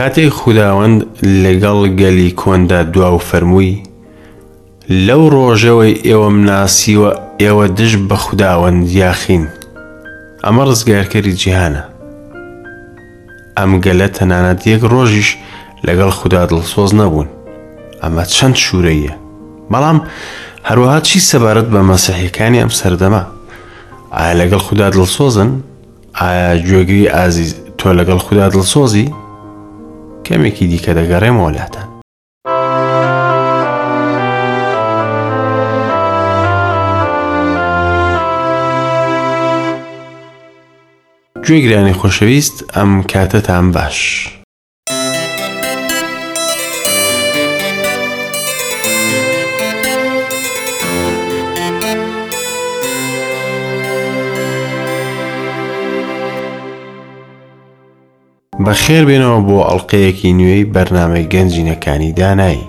کاتێک خوداوەند لەگەڵ گەلی کۆندا دوا و فەرمووی لەو ڕۆژەوەی ئێوەم ناسیوە ئێوە دژ بە خوداوەند یاخین ئەمە ڕزگارکەری جیهانە ئەم گەلە تەنانەت یەک ڕۆژیش لەگەڵ خوددا دڵسۆز نەبوون ئەمە چەند شوورەیە بەڵام هەروەها چی سەبارەت بە مەسیحەکانی ئەم سەردەما ئایا لەگەڵ خوددا دڵسۆزن ئایا گوێگری ئازیز تۆ لەگەڵ خودا دڵسۆزی؟ کەمێکی دیکە دەگەڕێمەوە لاتان. گوێگرانی خۆشەویست ئەم کاتەتان باش. بەخێربێنەوە بۆ ئەڵلقەیەکی نوێی بەرنامەی گەنجینەکانی دانایی.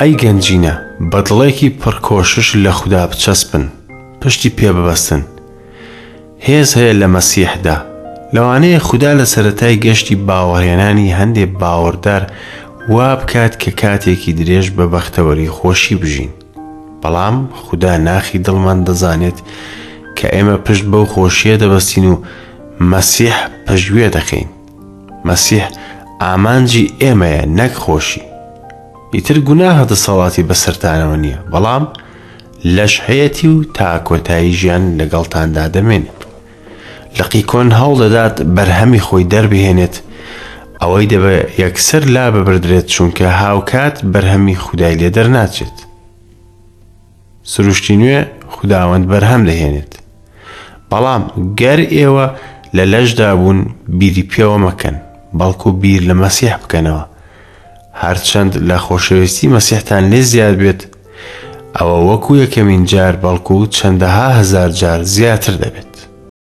ئەی گەنجینە بە دڵێکی پڕ کۆشش لە خودا بچەسپن، پشتی پێ ببەستن. هێز هەیە لە مەسیحدا. لەوانەیە خودا لە سەرەتای گەشتی باوەڕهێنانی هەندێ باوەڕدار وا بکات کە کاتێکی درێژ بە بەختەوەری خۆشی بژین. بەڵام خودا ناخی دڵمان دەزانێت کە ئێمە پشت بەو خۆشییە دەبەستین و مەسیح پشتگوێ دەکەین. مەسیح ئامانجی ئێمەیە نەک خۆشی. ئیتر گوناهە دەسەڵاتی بەسەرتانەوە نییە، بەڵام لەش هەیەتی و تا کۆتایی ژیان لەگەڵتاندا دەمێنێت. لقی کۆن هەوڵدەدات بەرهەمی خۆی دەربهێنێت، ئەوەی دەبێ یەکسەر لاببردرێت چونکە هاوکات بەرهەمی خودای لێ دەرناچێت. سروشتی نوێ خوداوەند بەرهەم دەهێنێت بەڵام گەر ئێوە لە لەشدا بوون بیری پێوە مەکەن بەڵکو بیر لە مەسیح بکەنەوە هەرچەند لە خۆشەویستی مەسیحتان لێ زیاد بێت ئەوە وەکو یەکەمین جار بەڵکو چەندەها هزار جار زیاتر دەبێت.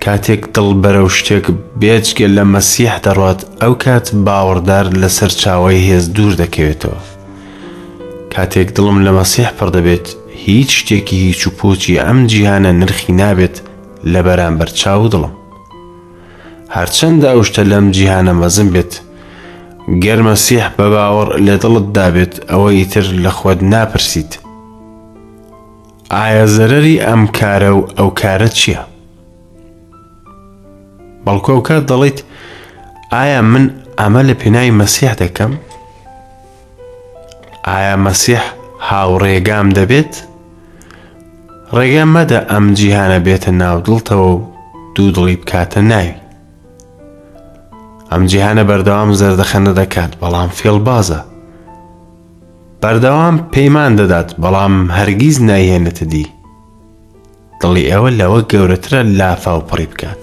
کاتێک دڵ بەرەو شتێک بێجگە لە مەسیح دەڕوات ئەوکات باوەڕدار لە سەرچاوەی هێز دوور دەکەوێتەوە. کاتێک دڵم لە مەسیح پڕ دەبێت هیچ شتێکی هیچ و پوچی ئەم جیهانە نرخی نابێت لە بەرامبەر چاو و دڵم. هەرچەندە ئەو شتە لەم جیهانە مەزن بێت، گەر مەسیح بە باوەڕ لە دڵت دابێت ئەوە ئیتر لە خۆت ناپرسیت. ئایا زەرەری ئەم کارە و ئەو کارە چییە؟ بەڵکو ئەو کات دەڵیت ئایا من ئەمە لە پێناوی مەسیح دەکەم؟ ئایا مەسیح هاوڕێگام دەبێت؟ ڕێگە مەدە ئەم جیهانە بێتە ناو دڵتەوە و دوو دڵی بکاتە ناوی ئەم جیهانە بەردەوام زەردەخەنە دەکات بەڵام فێڵبازە بەردەوام پەیمان دەدات بەڵام هەرگیز نایهێنێتە دی دڵی ئێوە لەوە گەورەترە لافاو پڕی بکات.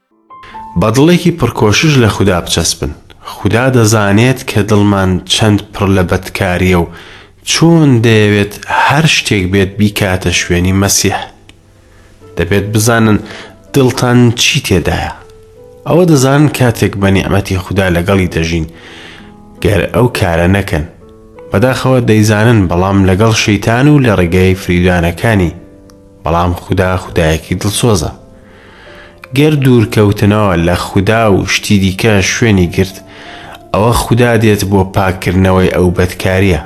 بەدڵێکی پڕکۆشش لە خودا بچەسپن، خودا دەزانێت کە دڵمان چەند پڕ لە بەدکارییە و چۆن دەیەوێت هەر شتێک بێت بیکاتە شوێنی مەسیح. دەبێت بزانن دڵتان چی تێدایە. ئەوە دەزانن کاتێک بە نیعمەتی خودا لەگەڵی دەژین گەر ئەو کارە نەکەن، بەداخەوە دەیزانن بەڵام لەگەڵ شەیتان و لە ڕێگای فریودانەکانی، بەڵام خودا خودایەکی دڵسۆزە. گەر دوورکەوتنەوە لە خودا و شتی دیکە شوێنی گرت، ئەوە خودا دێت بۆ پاککردنەوەی ئەو بەدکارییە.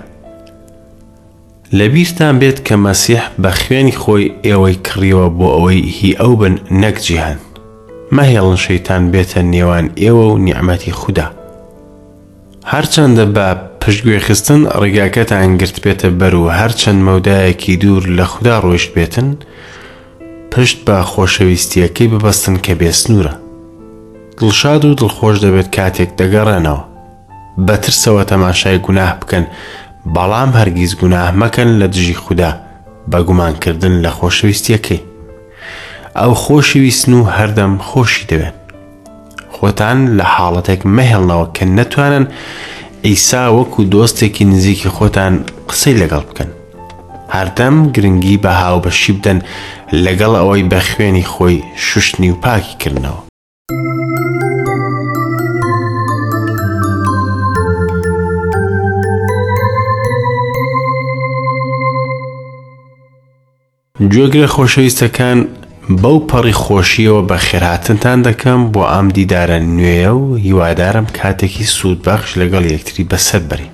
لەبیرتان بێت کە مەسیح بە خوێنی خۆی ئێوەی کڕیوە بۆ ئەوەی هی ئەو بن نەک جیهان. مەهێڵن شەیتان بێتە نێوان ئێوە و نیعمەتی خودا. هەرچەندە بە پشتگوێخستن ڕیگاکەتان گرتبێتە بەر و هەرچەند مەودایەکی دوور لە خودا ڕۆیشتبێتن، پشت بە خۆشەویستییەکەی ببەستن کە بێسنوورە. دڵشاد و دڵخۆش دەبێت کاتێک دەگەڕێنەوە. بە ترسەوە تەماشای گوناه بکەن، بەڵام هەرگیز گوناه مەکەن لە دژی خودا بە گومانکردن لە خۆشەویستییەکەی. ئەو خۆشی ویستن و هەردەم خۆشی دەوێن. خۆتان لە حاڵەتێک مەهێڵنەوە کە نەتوانن ئیسا وەکو دۆستێکی نزیکی خۆتان قسەی لەگەڵ بکەن هەردەم گرنگی بە هاوبەشی بدەن لەگەڵ ئەوەی بە خوێنی خۆی شوشتنی و پاکی کردنەوە. گوێگرە خۆشەویستەکان بەو پەڕی خۆشییەوە بەخێرهاتنتان دەکەم بۆ ئەم دیدارە نوێیە و هیوادارم کاتێکی سوودبەخش لەگەڵ یەکتری بەسەر بەرین.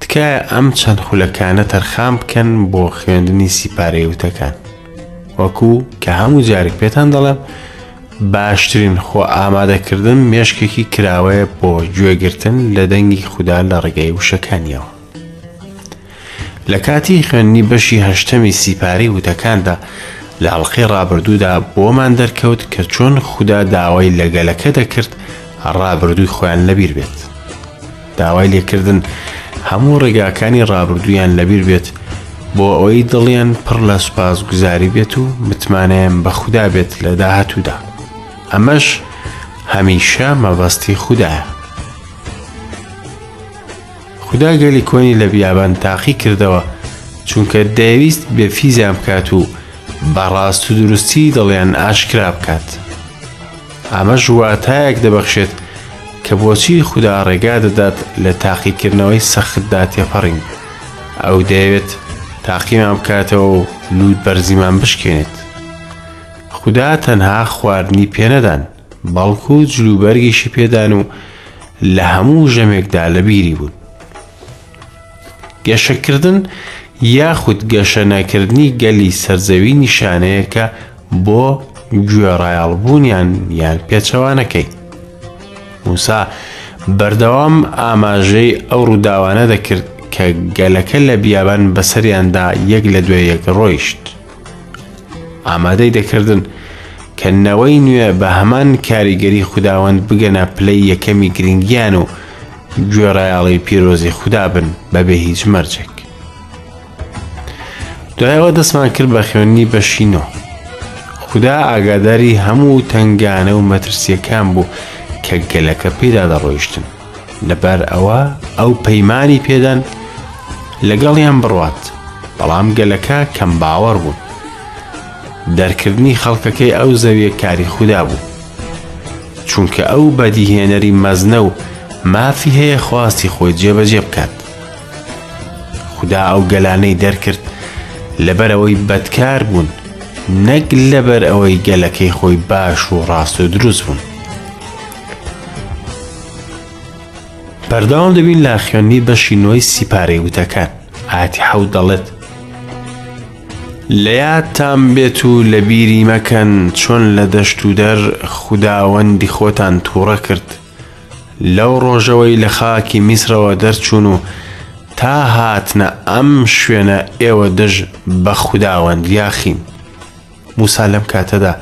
تکایە ئەم چەند خولەکانە تەرخان بکەن بۆ خوێندنی سیپارەی وتەکان. وەکو کە هەموو جارێک پێتان دەڵێم باشترین خۆ ئامادەکردن مێشکێکی کراوەیە بۆ گوێگرتن لە دەنگی خودا لە ڕێگەی وشەکانیەوە. لە کاتی خوێندنی بەشی هەشتەمی سی پارەی وتەکاندا لە ئەڵلقەی ڕابردوودا بۆمان دەرکەوت کە چۆن خوددا داوای لە گەلەکە دەکرد ڕابردووی خۆیان لەبیر بێت داوای لێکردن هەموو ڕێگاکانی ڕابردوویان لەبیر بێت بۆ ئەوەی دڵیان پڕ لە سوپاس گوزاری بێت و متمانەیان بە خوددا بێت لە داهاتوودا ئەمەش هەمیشە مەبەستی خوددایە خودا گەلی کۆنی لە بیابان تاقی کردەوە چونکە دەیویست بێفیزیان بکات و بە ڕاست و دروستی دڵیان ئاشکرا بکات ئەمەش واتایەک دەبەخشێت کە بۆچی خودا ڕێگا دەدات لە تاقیکردنەوەی سەختدا تێپەڕین ئەو دەیەوێت تاقیمان بکاتەوە و لووت بەرزیمان بشکێنێت خودا تەنها خواردنی پێنەدان بەڵکو جلوبەرگیشی پێدان و لە هەموو ژەمێکدا لە بیری بوون. گەشەکردن یاخود گەشە نەکردنی گەلی سەرزەوی نیشانەیەکە بۆ گوێڕایەڵبوونیان یان پێچەوانەکەی. موسا بەردەوام ئاماژەی ئەو ڕووداوانە دەکرد کە گەلەکە لە بیابان بەسەریاندا یەک لە دوای یەک ڕۆیشت. ئامادەی دەکردن کە نەوەی نوێ بە هەمان کاریگەری خوداوەند بگەنە پلەی یەکەمی گرنگیان و گوێڕایاڵی پیرۆزی خوددا بن بەبێ هیچ مەرجێک دوایەوە دەستمان کرد بە خوێندنی بەشینۆ خوددا ئاگاداری هەموو تنگانە و مەترسیەکان بوو کە گەلەکە پێدا دەڕۆیشتن لەبەر ئەوە ئەو پەیمانی پێدەن لەگەڵیان بڕوات بەڵام گەلەکە کەم باوەڕ بوون دەرکردنی خەڵکەکەی ئەو زەویە کاری خوددا بوو چونکە ئەو بەدیهێنەری مەزنە و مافی هەیە خواستی خۆی جێبەجێ بکات خدا ئەو گەلانەی دەرکرد لەبەرەوەی بەدکار بوون نەک لەبەر ئەوەی گەلەکەی خۆی باش و ڕاست و دروست بوون بەردەوام دەبین لە خوێندنی بەشی نۆی سیپارەی وتەکان ئاتی حەوت دەڵێت لە یادتان بێت و لە بیری مەکەن چۆن لە دەشت و دەر خوداوەندی خۆتان تووڕە کرد لەو ڕۆژەوەی لە خاکی میسرەوە دەرچوون و تا هاتنە ئەم شوێنە ئێوە دژ بە خوداوەند یاخین موسا لەم کاتەدا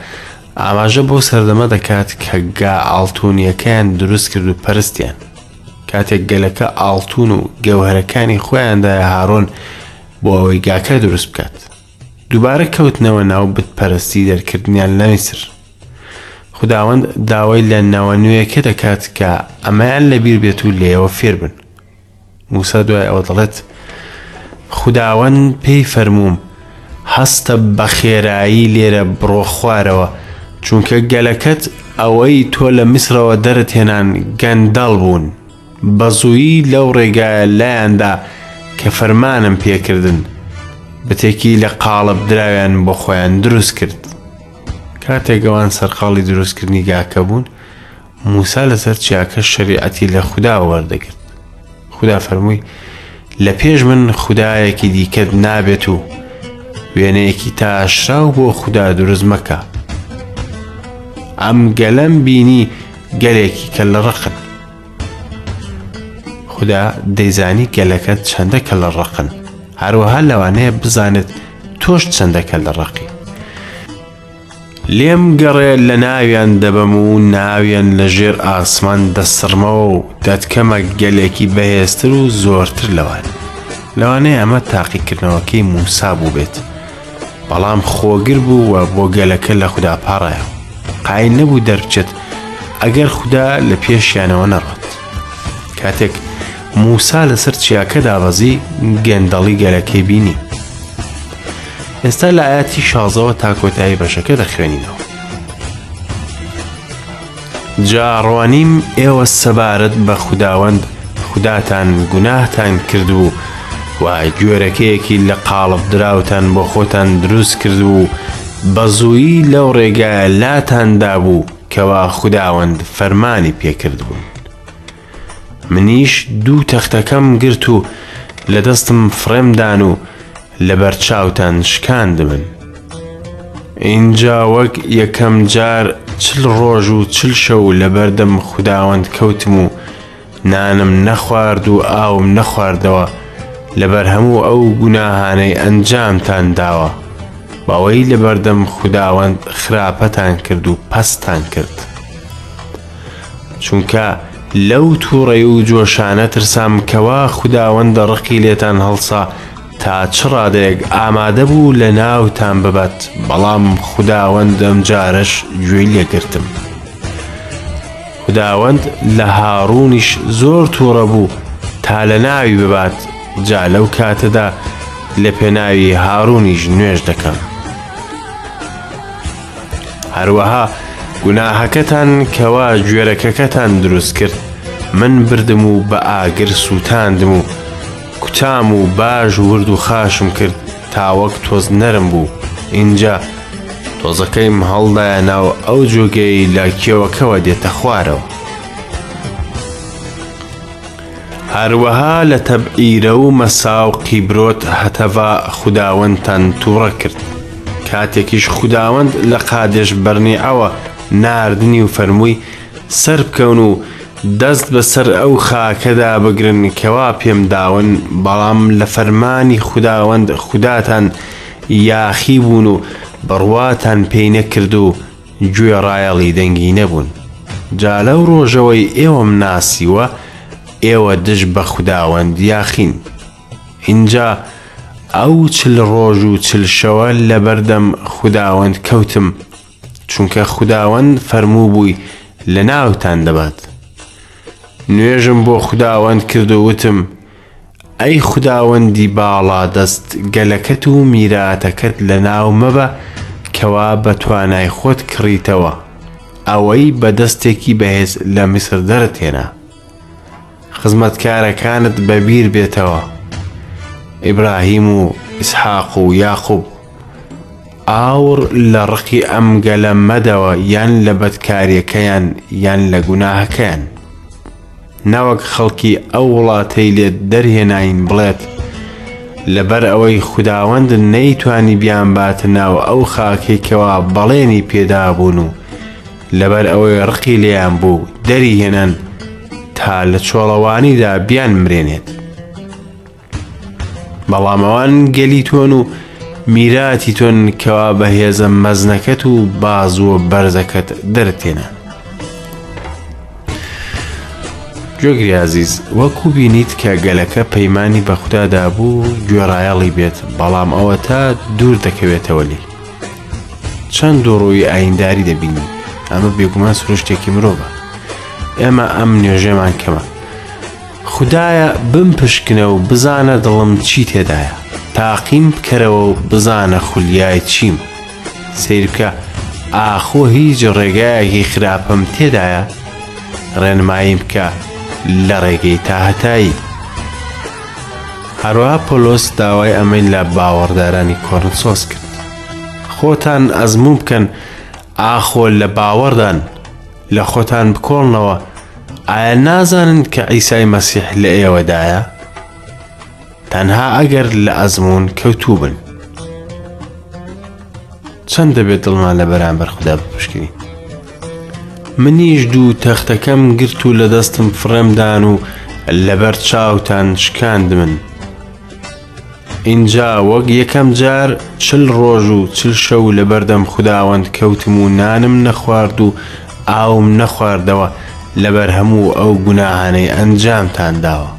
ئاماژە بەو سەردەمە دەکات کە گا ئاڵتونیەکەیان دروست کرد و پەرستیان کاتێک گەلەکە ئاڵتون و گەوهرەکانی خۆیاندایە هارۆن بۆ ئەوەی گاکە دروست بکات دووبارە کەوتنەوە ناو بتپەرستی دەرکردنیان لە میسر خداوەند داوای لە ناوە نوێیەکە دەکات کە ئەمەیان لەبیر بێت و لێەوە فێربن موسا دوای ئەوە دەڵێت خوداوەند پێی فەرمووم هەستە بە خێرایی لێرە بڕۆ خوارەوە چونکە گەلەکەت ئەوەی تۆ لە میسرەوە دەرت هێنان گەندەڵ بوون بەزوویی لەو ڕێگایە لایاندا کە فەرمانم پێکردن بتێکی لە قاڵب دراویان بۆ خۆیان دروست کرد کاتێک ئەوان سەرقاڵی دروستکردنی گاکە بوون موسا لەسەر چیاکە شەریعەتی لە خودا وەردەگرت خودا فەرمووی لە پێش من خودایەکی دیکەت نابێت و وێنەیەکی تاشراو بۆ خودا دروست مەکە ئەم گەلەم بینی گەلێکی کە لە ڕقن خدا دەیزانی گەلەکە چەندە کە لە ڕقن هەروەها لەوانەیە بزانێت تۆش چەندەکە لە ڕقی لێم گەڕێ لە ناویان دەبەم و ناویان لە ژێر ئاسمان دەسڕمەوە و دەتکەمە گەلێکی بەهێزتر و زۆرتر لەوان. لەوانەیە ئەمە تاقیکردنەوەکەی موسا بووبێت، بەڵام خۆگر بوو و بۆ گەلەکە لە خودا پاڕایەوە. قایل نەبوو دەربچێت ئەگەر خودا لە پێشیانەوە نەڕۆت. کاتێک موسا لەسەر چیاکە دابەزی، گەندەڵی گەلەکەی بینی. ئێستا لە ئاەتی شازەوە تا کۆتایی بەشەکە دەخوێنینەوە جا ڕوانیم ئێوە سەبارەت بە خودداوەند خوداتان گوناهتان کرد و و گوێرەکەیەکی لە قاڵب دراوتان بۆ خۆتان دروست کرد و بە زوویی لەو ڕێگایە لاتاندا بوو کەوا خودداوەند فەرمانی پێکردبوون. منیش دوو تەختەکەم گرت و لە دەستم فڕێمدان و لەبەر چاوتان شکاندمن ئینجا وەک یەکەم جار چل ڕۆژ و چل شەو لە بەردەم خوداوەند کەوتم و نانم نەخوارد و ئاوم نەخواردەوە لەبەر هەموو ئەو گوناهانەی ئەنجامتان داوە بەوەی لە بەردەم خوداوەند خراپەتان کرد و پەستان کرد. چونکە لەو تووڕەی و جۆشانە ترسام کەوا خوداوەندە ڕقی لێتان هەڵسا تا چ ڕادەیەک ئامادە بوو لە ناوتان ببات بەڵام خوداوەندەم جارەش گوێی لێگرتم خوداوەند لە هاڕوونیش زۆر تووڕە بوو تا لە ناوی ببات جا لەو کاتەدا لە پێناوی هاڕوونیش نوێش دەکەم. هەروەها گوناهەکەتان کەوا گوێرەکەکەتان دروست کرد من بردم و بە ئاگر سووتاندم و کوتام و باش ورد و خاشم کرد تاوەک تۆز نەرم بوو ئینجا تۆزەکەیم هەڵدایە ناو ئەو جۆگەی لە کێوەکەوە دێتە خوارەوە هەروەها لە تەبعیرە و مەسا و قیبرۆت هەتەڤا خوداوەندتان تووڕە کرد، کاتێکیش خوداوەند لە قادێش بەرنیعەوە ناردنی و فەرمووی سەربکەون و دەست بەسەر ئەو خاکەدا بگرن کەوا پێم داون، بەڵام لە فەرمانی خوداوەند خوداتان یاخی بوون و بڕواتان پێی نەکرد و گوێڕایەڵی دەنگی نەبوون. جا لەو ڕۆژەوەی ئێوەم ناسیوە ئێوە دژ بە خوداوەند یاخین. ئینجا ئەو چل ڕۆژ و چل شەوە لەبەردەم خوداوەند کەوتم، چونکە خوداوەند فەرموو بووی لە ناوتان دەبات. نوێژم بۆ خوداوەند کرد و وتم، ئەی خوداوەندی باڵا دەست گەلەکەت و میراتەکەت لەناو مەبە کەوا بە توانای خۆت کڕیتەوە ئەوەی بە دەستێکی بەهێز لە میسر دەرت هێنا خزمەتکارەکانت بەبیر بێتەوە ئیبراهیم و ئیسحاق و یاقوب ئاوڕ لە ڕقی ئەم گەلە مەدەوە یان لە بەدکاریەکەیان یان لە گوناهەکەیان نەوەک خەڵکی ئەو وڵاتەی لێ دەرهێناین بڵێت لەبەر ئەوەی خوداوەند نەیتوانی بیان باتە ناو ئەو خاکەی کەوا بەڵێنی پێدابوون و لەبەر ئەوەی ڕقی لێیان بوو دەری هێنان تا لە چۆڵەوانیدا بیان مرێنێت. بەڵام ئەوان گەلی تۆن و میراتی تۆن کەوا بە هێزە مەزنەکەت و بازووە بەرزەکەت دەرتێنە جۆگری عزیز وەکو بینیت کە گەلەکە پەیمانانی بەخدادا بوو گوێڕایەڵی بێت بەڵام ئەوە تا دوور دەکەوێتەوە لی چەند دوڕۆی ئاینداری دەبینی ئەمە بێگومان سروشتێکی مرۆڤە ئێمە ئەم نوێژێمان کەمە خودایە بمپشکنە و بزانە دڵم چی تێدایە تاقیم بکەرەوە و بزانە خولیای چیم سیرکە ئاخۆ هیچ ڕێگایەکی خراپم تێدایە ڕێنمایی بکە لە ڕێگەی تاهتایی هەروە پۆلۆس داوای ئەمەی لە باوەڕدارانی کۆرنسۆس کرد خۆتان ئەزموو بکەن ئاخۆ لە باوەڕدان لە خۆتان بکۆڵنەوە، ئایا نازانن کە عیسای مەسیح لە ئێوەدایە؟ تەنها ئەگەر لە ئەزمون کەوتوو بن. چەند دەبێت دڵمان لە بەرامبەر خوددا بپشکنی. منیش دوو تەختەکەم گرت و لە دەستم فڕێمدان و لەبەر چاوتان شکاندمن. ئینجا وەک یەکەم جار چل ڕۆژ و چل شەو لە بەردەم خوداوەند کەوتم و نانم نەخوارد و ئاوم نەخواردەوە لەبەر هەموو ئەو گوناهانەی ئەنجامتان داوە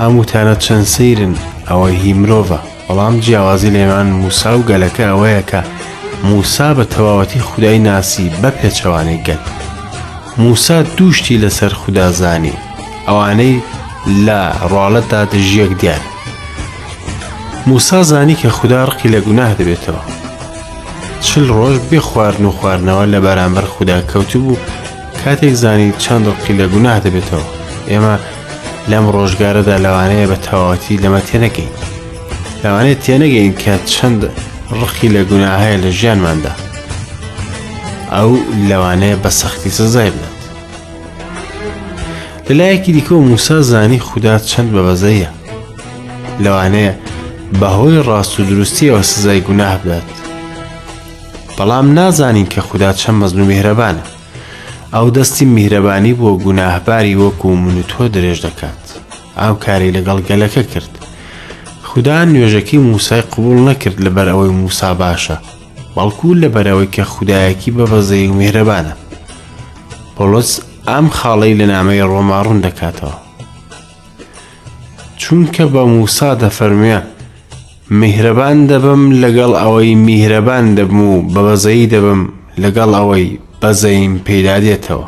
ئەم وتانە چەند سەیرن ئەوە هی مرۆڤە بەڵام جیاوازی لێمان موسا و گەلەکە ئەوەیە کە موسا بە تەواوەتی خودای ناسی بە پێچەوانەی گەل موسا دوو شتی لەسەر خودا زانی ئەوانەی لە ڕواڵەتدا دژیەک دیار موسا زانی کە خودا ڕقی لە گوناه دەبێتەوە چل ڕۆژ بێ خواردن و خواردنەوە لە بەرامبەر خودا کەوتبوو کاتێک زانی چەند ڕقی لە گوناه دەبێتەوە ئێمە لەم ڕۆژگارەدا لەوانەیە بە تەواوەتی لەمە تێنەگەین لەوانێت تێنەگەین کە چەند ڕخی لە گونا هەیە لە ژیانماندا ئەو لەوانەیە بە سەختی سزای بنێت لەلایەکی دیکە و موسا زانی خوددا چەند بە بەزەیە لەوانەیە بەهۆی ڕاست و دروستیەوە سزای گوناه بدات بەڵام نازانین کە خوددا چەند مەزن و میهرەبانە ئەو دەستی میهرەبانی بۆ گوناهباری وەکو من و تۆ درێژ دەکات ئەم کاری لەگەڵ گەلەکە کرد خدا نوێژەکەی موسای قبول نەکرد لەبەر ئەوەی موسا باشە بەڵکو لەبەرەوەی کە خودایەکی بە بەزەی و میهرەبانە پۆلس ئەم خاڵەی لە نامەی ڕۆما ڕوون دەکاتەوە چونکە بە موسا دەفەرموێ میهرەبان دەبم لەگەڵ ئەوەی میهرەبان دەبم و بە بەزەیی دەبم لەگەڵ ئەوەی بەزەییم پێیدا دێتەوە.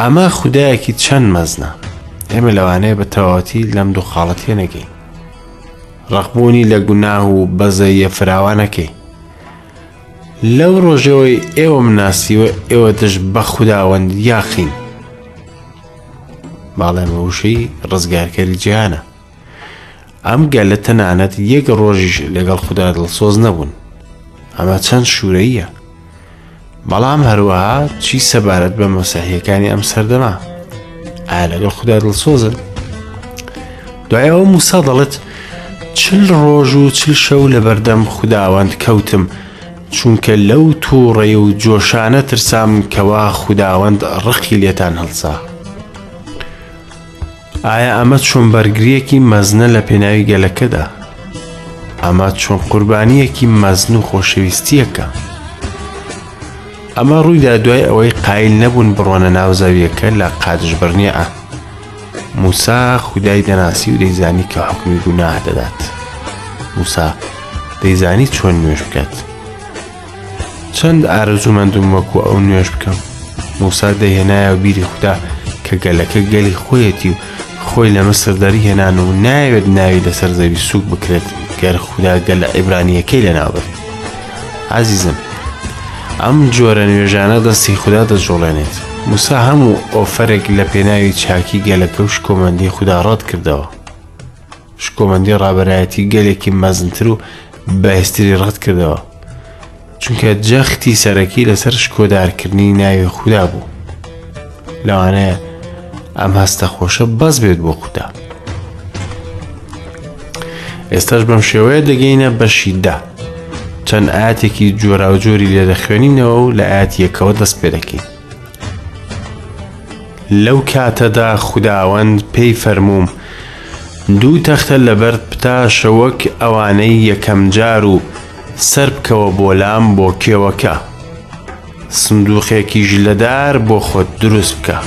ئەمە خودایەکی چەند مەزنە. ئێمە لەوانەیە بە تەواوەتی لەم دوو خاڵە تێنەگەین. ڕەقبوونی لە گوناه و بەزەییە فراوانەکەی. لەو ڕۆژەوەی ئێوەم ناسیوە ئێوە دژ بە خوداوەند یاخین. باڵێن ووشەی ڕزگارکەری جیانە ئەم گەلە تەنانەت یەک ڕۆژیش لەگەڵ خوددا دڵسۆز نەبوون ئەمە چەند شوورەیە بەڵام هەروەها چی سەبارەت بە مەسەحیەکانی ئەم سەردەما ئایا لەگەڵ خوددا دڵسۆزن دوای ئەو موسا دەڵێت چل ڕۆژ و چل شەو لە بەردەم خودداوەند کەوتم چونکە لەو توڕەی و جۆشانە ترسام کەوا خوداوەند ڕقی لێتان هەڵسا ئایا ئەمە چۆن بەرگریەکی مەزنە لە پێناوی گەلەکەدا ئەمە چۆن قوربانیەکی مەزن و خۆشەویستیەکە ئەمە ڕوویدا دوای ئەوەی قایل نەبوون بڕۆنە ناو زەویەکە لە قادشبرنیە موسا خودای دەناسی و دەیزانی کە حکمی گوناه دەدات موسا دەیزانی چۆن نوێش بکات چەند ئارەزومەندم وەکو ئەو نوێش بکەم موسا دەهێنایە و بیری خوددا کە گەلەکە گەلی خۆیەتی و خۆی لە مسر دەری هێنان و ناوێت ناوی لەسەر زەوی سوک بکرێت گەر خوددا گەلە ئیبرانیەکەی لەناوبێت عزیزم ئەم جۆرە نوێژانە دەستی خوددا دەجوڵێنێت موسا هەموو ئۆفەرێک لە پێناوی چاکی گەلەکە و شکۆمەندی خوددا ڕەت کردەوە شکۆمەندی ڕابەرایەتی گەلێکی مەزنتر و بەهێستری ڕەت کردەوە چونکە جەختی سەرەکی لەسەر شکۆدارکردنی ناوی خوددا بوو لەوانەیە ئەم هەستە خۆشە بەس بێت بۆ خوددا ئێستاش بەم شێوەیە دەگەینە بەشیدا چەند ئاەتێکی جۆراوجۆری لێ دەخوێنینەوە و لە ئاەتیەکەوە دەست پێ دەکەین لەو کاتەدا خوداوەند پێی فەرمووم دوو تەختە لەبەر پتاشە وەک ئەوانەی یەکەم جار و سەر بکەوە بۆ لام بۆ کێوەکە سندوقێکیش لەدار بۆ خۆت دروست بکە.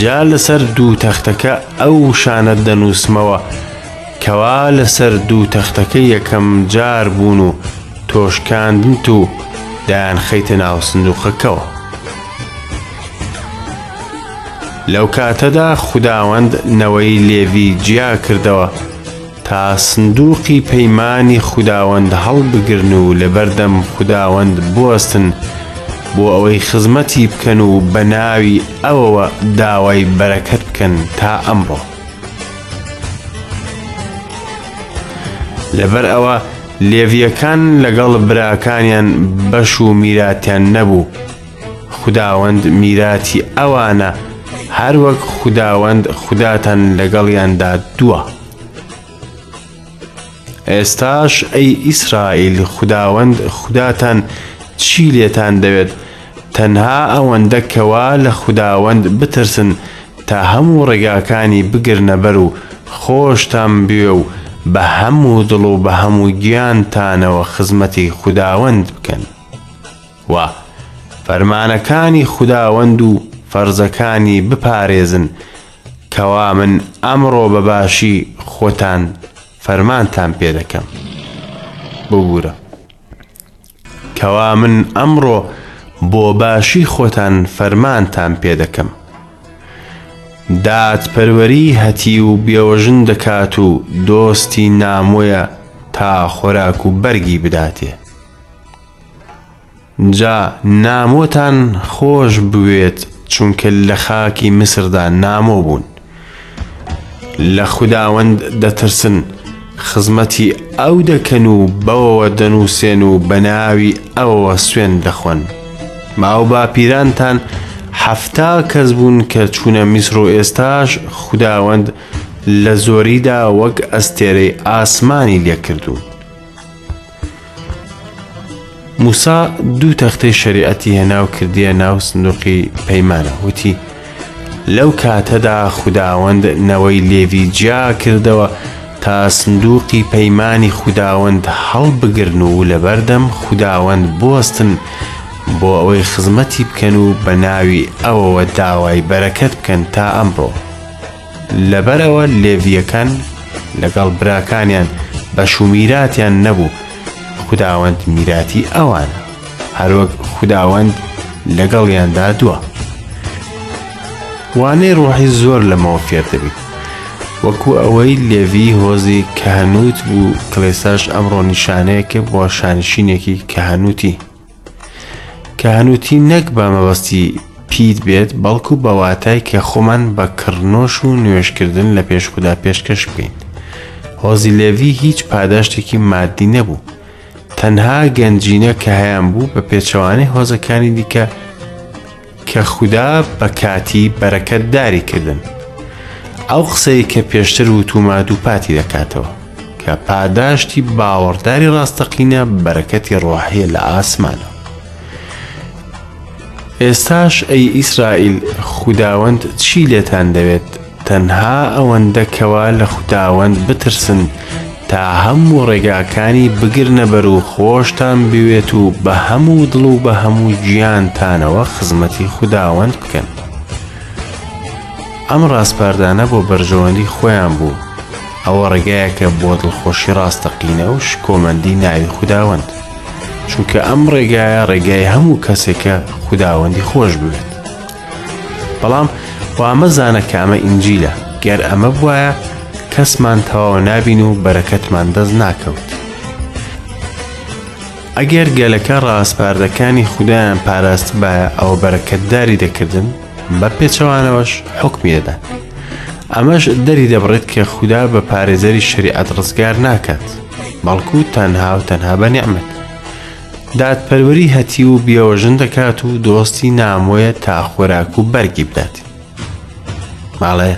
جا لەسەر دوو تەختەکە ئەو وشانەت دەنووسمەوە کەوا لەسەر دوو تەختەکە یەکەم جار بوون و تۆشکاندنت و دایان خەیتە ناو سندوقەکەوە لەو کاتەدا خوداوەند نەوەی لێڤی جیا کردەوە تا سندووقی پەیمانی خوداوەند هەڵبگرن و لەبەردەم خوداوەند بوەستن بۆ ئەوەی خزمەتی بکەن و بە ناوی ئەوەوە داوای بەرەکەت بکەن تا ئەمڕۆ لەبەر ئەوە لێڤیەکان لەگەڵ براکانیان بەش و میراتیان نەبوو خوداوەند میراتی ئەوانە هەروەک خوداوەند خوداتان لەگەڵیاندا دووە ئێستاش ئەی ئیسرائیل خوداوەند خوداتان چی لێتان دەوێت تەنها ئەوەندە کەوا لە خوداوەند بترسن تا هەموو ڕێگاکانی بگرنە بەر و خۆشتان بوێ و بە هەموو دڵ و بە هەموو گیانتانەوە خزمەتی خوداوەند بکەن. و فەرمانەکانی خوداوەند و فەرزەکانی بپارێزن، کەوا من ئەمڕۆ بە باشی خۆتان فەرمانتان پێ دەکەم. ببورە، کەوا من ئەمڕۆ بۆ باشی خۆتان فەرمانتان پێ دەکەم. دادپەروەری هەتیو و بێوەژن دەکات و دۆستی نامۆیە تا خۆراک و بەرگی بداتێ. جا نامۆتان خۆش بوێت چونکە لە خاکی میسردا نامۆ بوون لە خوداوەند دەترسن خزمەتی ئەو دەکەن و بەوەوە دەنووسێن و بە ناوی ئەوەوە سوێن دەخۆن ماو باپیرانتان حەفتا کەس بوون کە چوونە میسر و ئێستاش خوداوەند لە زۆریدا وەک ئەستێرەی ئاسمانی لێکردوون موسا دوو تەختەی شەریعەتی هێناو کردیە ناو سندوقی پەیمانە وتی لەو کاتەدا خوداوەند نەوەی لێوی جیا کردەوە تا سندوقی پەیمانی خوداوەند هەڵبگرن و لەبەردەم خوداوەند بوەستن بۆ ئەوەی خزمەتی بکەن و بە ناوی ئەوەوە داوای بەرەکەت بکەن تا ئەمڕۆ. لەبەرئەوە لێڤیەکان لەگەڵ براکانیان بەش و میراتیان نەبوو خداوەند میراتی ئەوانە هەروەک خداوەند لەگەڵیاندا دووە وانەی ڕۆحی زۆر لەمەوە فێر دەبیت وەکو ئەوەی لێڤی هۆزی کەهنووت بوو کلێساش ئەمڕۆ نیشانەیەکە بۆ شانشینێکی کەهنووتی کە هەنووتی نەک بە مەبەستی پیت بێت بەڵکو بە واتای کە خۆمان بە کڕنۆش و نوێشکردن لە پێش خوددا پێشکەش بکەین هۆزی لێڤی هیچ پاداشتێکی مادی نەبوو تەنها گەنجینە کە هەیان بوو بە پێچەوانەی هۆزەکانی دیکە کە خودا بە کاتی بەرەکەت داری کردن ئەو قسەی کە پێشتر وتومە دووپاتی دەکاتەوە کە پاداشتی باوەڕداری ڕاستەقینە بەرەکەتی ڕۆحەیە لە ئاسمانە ئێستاش ئەی ئیسرائیل خوداوەند چی لێتان دەوێت تەنها ئەوەندە کەوا لە خوداوەند بترسن تا هەموو ڕێگاکانی بگرنە بەر و خۆشتان بوێت و بە هەموو دڵ و بە هەموو گیانتانەوە خزمەتی خوداوەند بکەن ئەم ڕاسپاردانە بۆ بەرژەوەندی خۆیان بوو ئەوە ڕێگایەکە بۆ دڵخۆشی ڕاستەقینە و شکۆمەندی ناوی خودداوەند چونکە ئەم ڕێگایە ڕێگای هەموو کەسێکە خودداوەندی خۆش بوێت بەڵام وامەزانە کە ئەمە ئینجیلە گەر ئەمە بواە کەسمان تەواوە نابین و بەرەکەتمان دەست ناکەوت ئەگەر گەلەکە ڕاستپاردەکانی خوددایان پاراست باە ئەوە بەرەکەتداری دەکردن بە پێچەوانەوەش حکمی دەدات ئەمەش دەری دەبڕێت کە خوددا بە پارێزەری شریعەت ڕزگار ناکات بەڵکو تەنها و تەنها بە نیعممەت دادپەروەری هەتیو و بیۆژن دەکات و دۆستی نامۆیە تا خۆراک و بەرگی بدات ماڵێ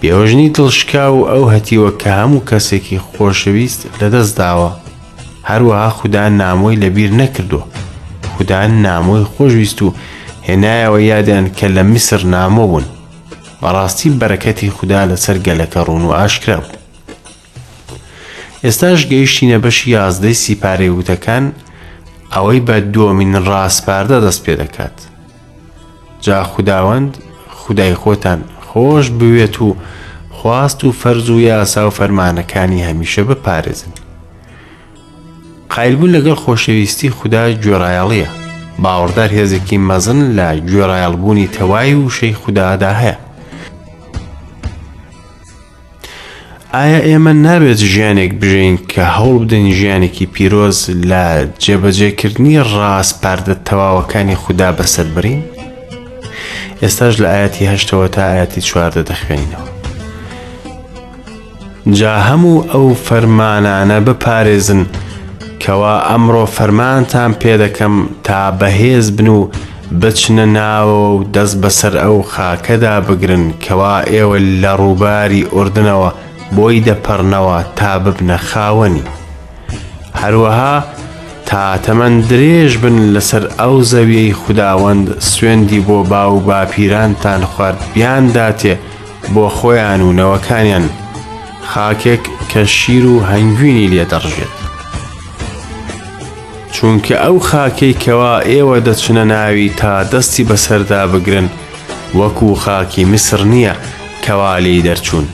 بێۆژنی دڵشکا و ئەو هەتیوە کە هەموو کەسێکی خۆشەویست لەدەست داوە هەروەها خوددا نامۆی لەبیر نەکردووە خوددا نامۆی خۆشویست و هێنایەوە یادیان کە لە میسر نامۆ بوون بەڕاستی بەرەکەتی خوددا لەسەر گەلەکە ڕوون و ئاشکرا بوو ئێستاش گەیشتینە بەشی یازدەی سیپارەی وتەکان ئەوەی بە دووەمین ڕاسپاردە دەست پێ دەکات جا خوداوەند خودای خۆتان خۆش بوێت و خواست و فەرز و یاسا و فەرمانەکانی هەمیشە بپارێزن قایلبوون لەگەڵ خۆشەویستی خوددا گوێڕایەڵیە باوەڕدار هێزێکی مەزن لە گوێڕایەڵبوونی تەوای وشەی خوددادا هەیە ئایا ئێمە نابێت ژیانێک بژین کە هەوڵ بدەین ژیانێکی پیرۆز لە جێبەجێکردنی ڕاست پاردە تەواوەکانی خوددا بەسەر برین؟ ئێستاش لە ئاەتی هەشتەوە تا ئاەتی چواردە دەخوێنینەوە. جا هەموو ئەو فەرمانانە بپارێزن کەوا ئەمڕۆ فەرمانتان پێ دەکەم تا بەهێز بن و بچنە ناوەوە و دەست بەسەر ئەو خاکەدا بگرن کەوا ئێوە لە ڕووباری ئوردنەوە بۆی دەپەڕنەوە تا ببنە خاوەنی هەروەها تا تەمەن درێژ بن لەسەر ئەو زەویەی خوداوەند سوێندی بۆ باو و باپیرانتان خوارد بیان داتێ بۆ خۆیان و نەوەکانیان خاکێک کە شیر و هەنگوینی لێ دەڕژێت. چونکە ئەو خاکەی کەوا ئێوە دەچنە ناوی تا دەستی بەسەردا بگرن وەکو خاکی میسر نییە کەوا لێی دەرچوون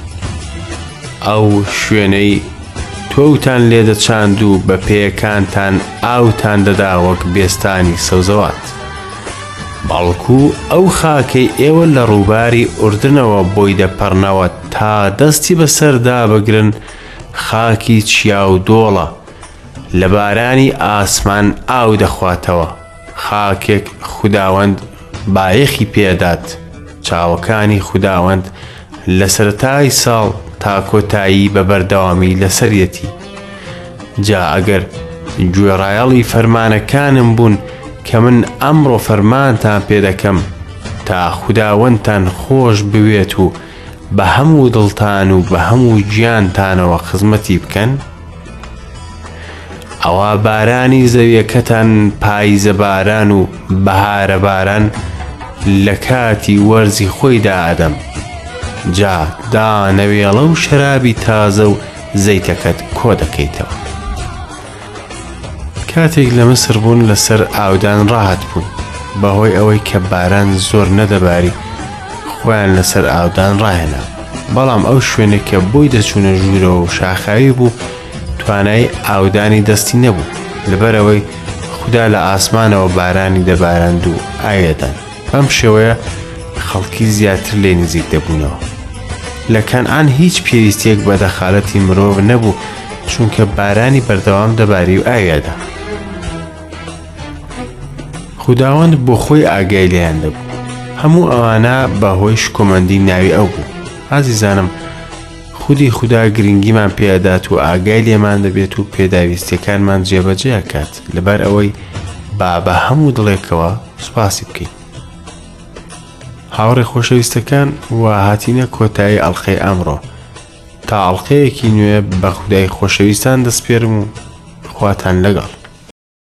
ئەو شوێنەی تۆوتان لێدەچاند و بە پێیەکانتان ئاوتان دەدا وەک بێستانی سەوزەوات بەڵکو ئەو خاکەی ئێوە لە ڕووباری ئوردنەوە بۆی دەپەڕنەوە تا دەستی بەسەردا بگرن خاکی چیا و دۆڵە لە بارانی ئاسمان ئاو دەخواتەوە خاکێک خوداوەند بایەخی پێدات چاوەکانی خوداوەند لە سەرەتای ساڵ تا کۆتایی بە بەردەوامی لەسەرەتی جا ئەگەر گوێڕایەڵی فەرمانەکانم بوون کە من ئەمڕۆ فەرمانتان پێ دەکەم تا خوداوەندتان خۆش بوێت و بە هەموو دڵتان و بە هەموو گیانتانەوە خزمەتی بکەن ئەوا بارانی زەویەکەتان پایزە باران و بەهارە باران لە کاتی وەرزی خۆیدا ئەدەم، جا دانەوێڵە و شەرابی تازە و زەیتەکەت کۆ دەکەیتەوە. کاتێک لە مسر بوون لەسەر ئاودان ڕاهات بوون بەهۆی ئەوەی کە باران زۆر نەدەباری خۆیان لەسەر ئاودان ڕاهێنا. بەڵام ئەو شوێنێک کە بۆی دەچوونە ژوورەوە و شاخاوی بوو توانای ئاودانی دەستی نەبوو لەبەرەوەی خوددا لە ئاسمانەوە بارانی دەبارند و ئاوێدان بەم شێوەیە خەڵکی زیاتر لێ نزیک دەبوونەوە لە کەنعان هیچ پێویستیەک بە دەخالەتی مرۆڤ نەبوو چونکە بارانی بەردەوام دەباری و ئاوێدا خوداوەند بۆ خۆی ئاگای لێیان دەبوو هەموو ئەوانە بەهۆی شکۆمەندی ناوی ئەو بوو ئازیزانم خودی خوددا گرنگیمان پێدات و ئاگای لێمان دەبێت و پێداویستیەکانمان جێبەجێکات لەبەر ئەوەی با بە هەموو دڵێکەوە سوپاسی بکەین هاوڕێ خۆشەویستەکان و هاتینە کۆتایی ئەڵلقەی ئەمڕۆ تا ئەڵلقەیەکی نوێ بە خودای خۆشەویستان دەستپێرم و خواتان لەگەڵ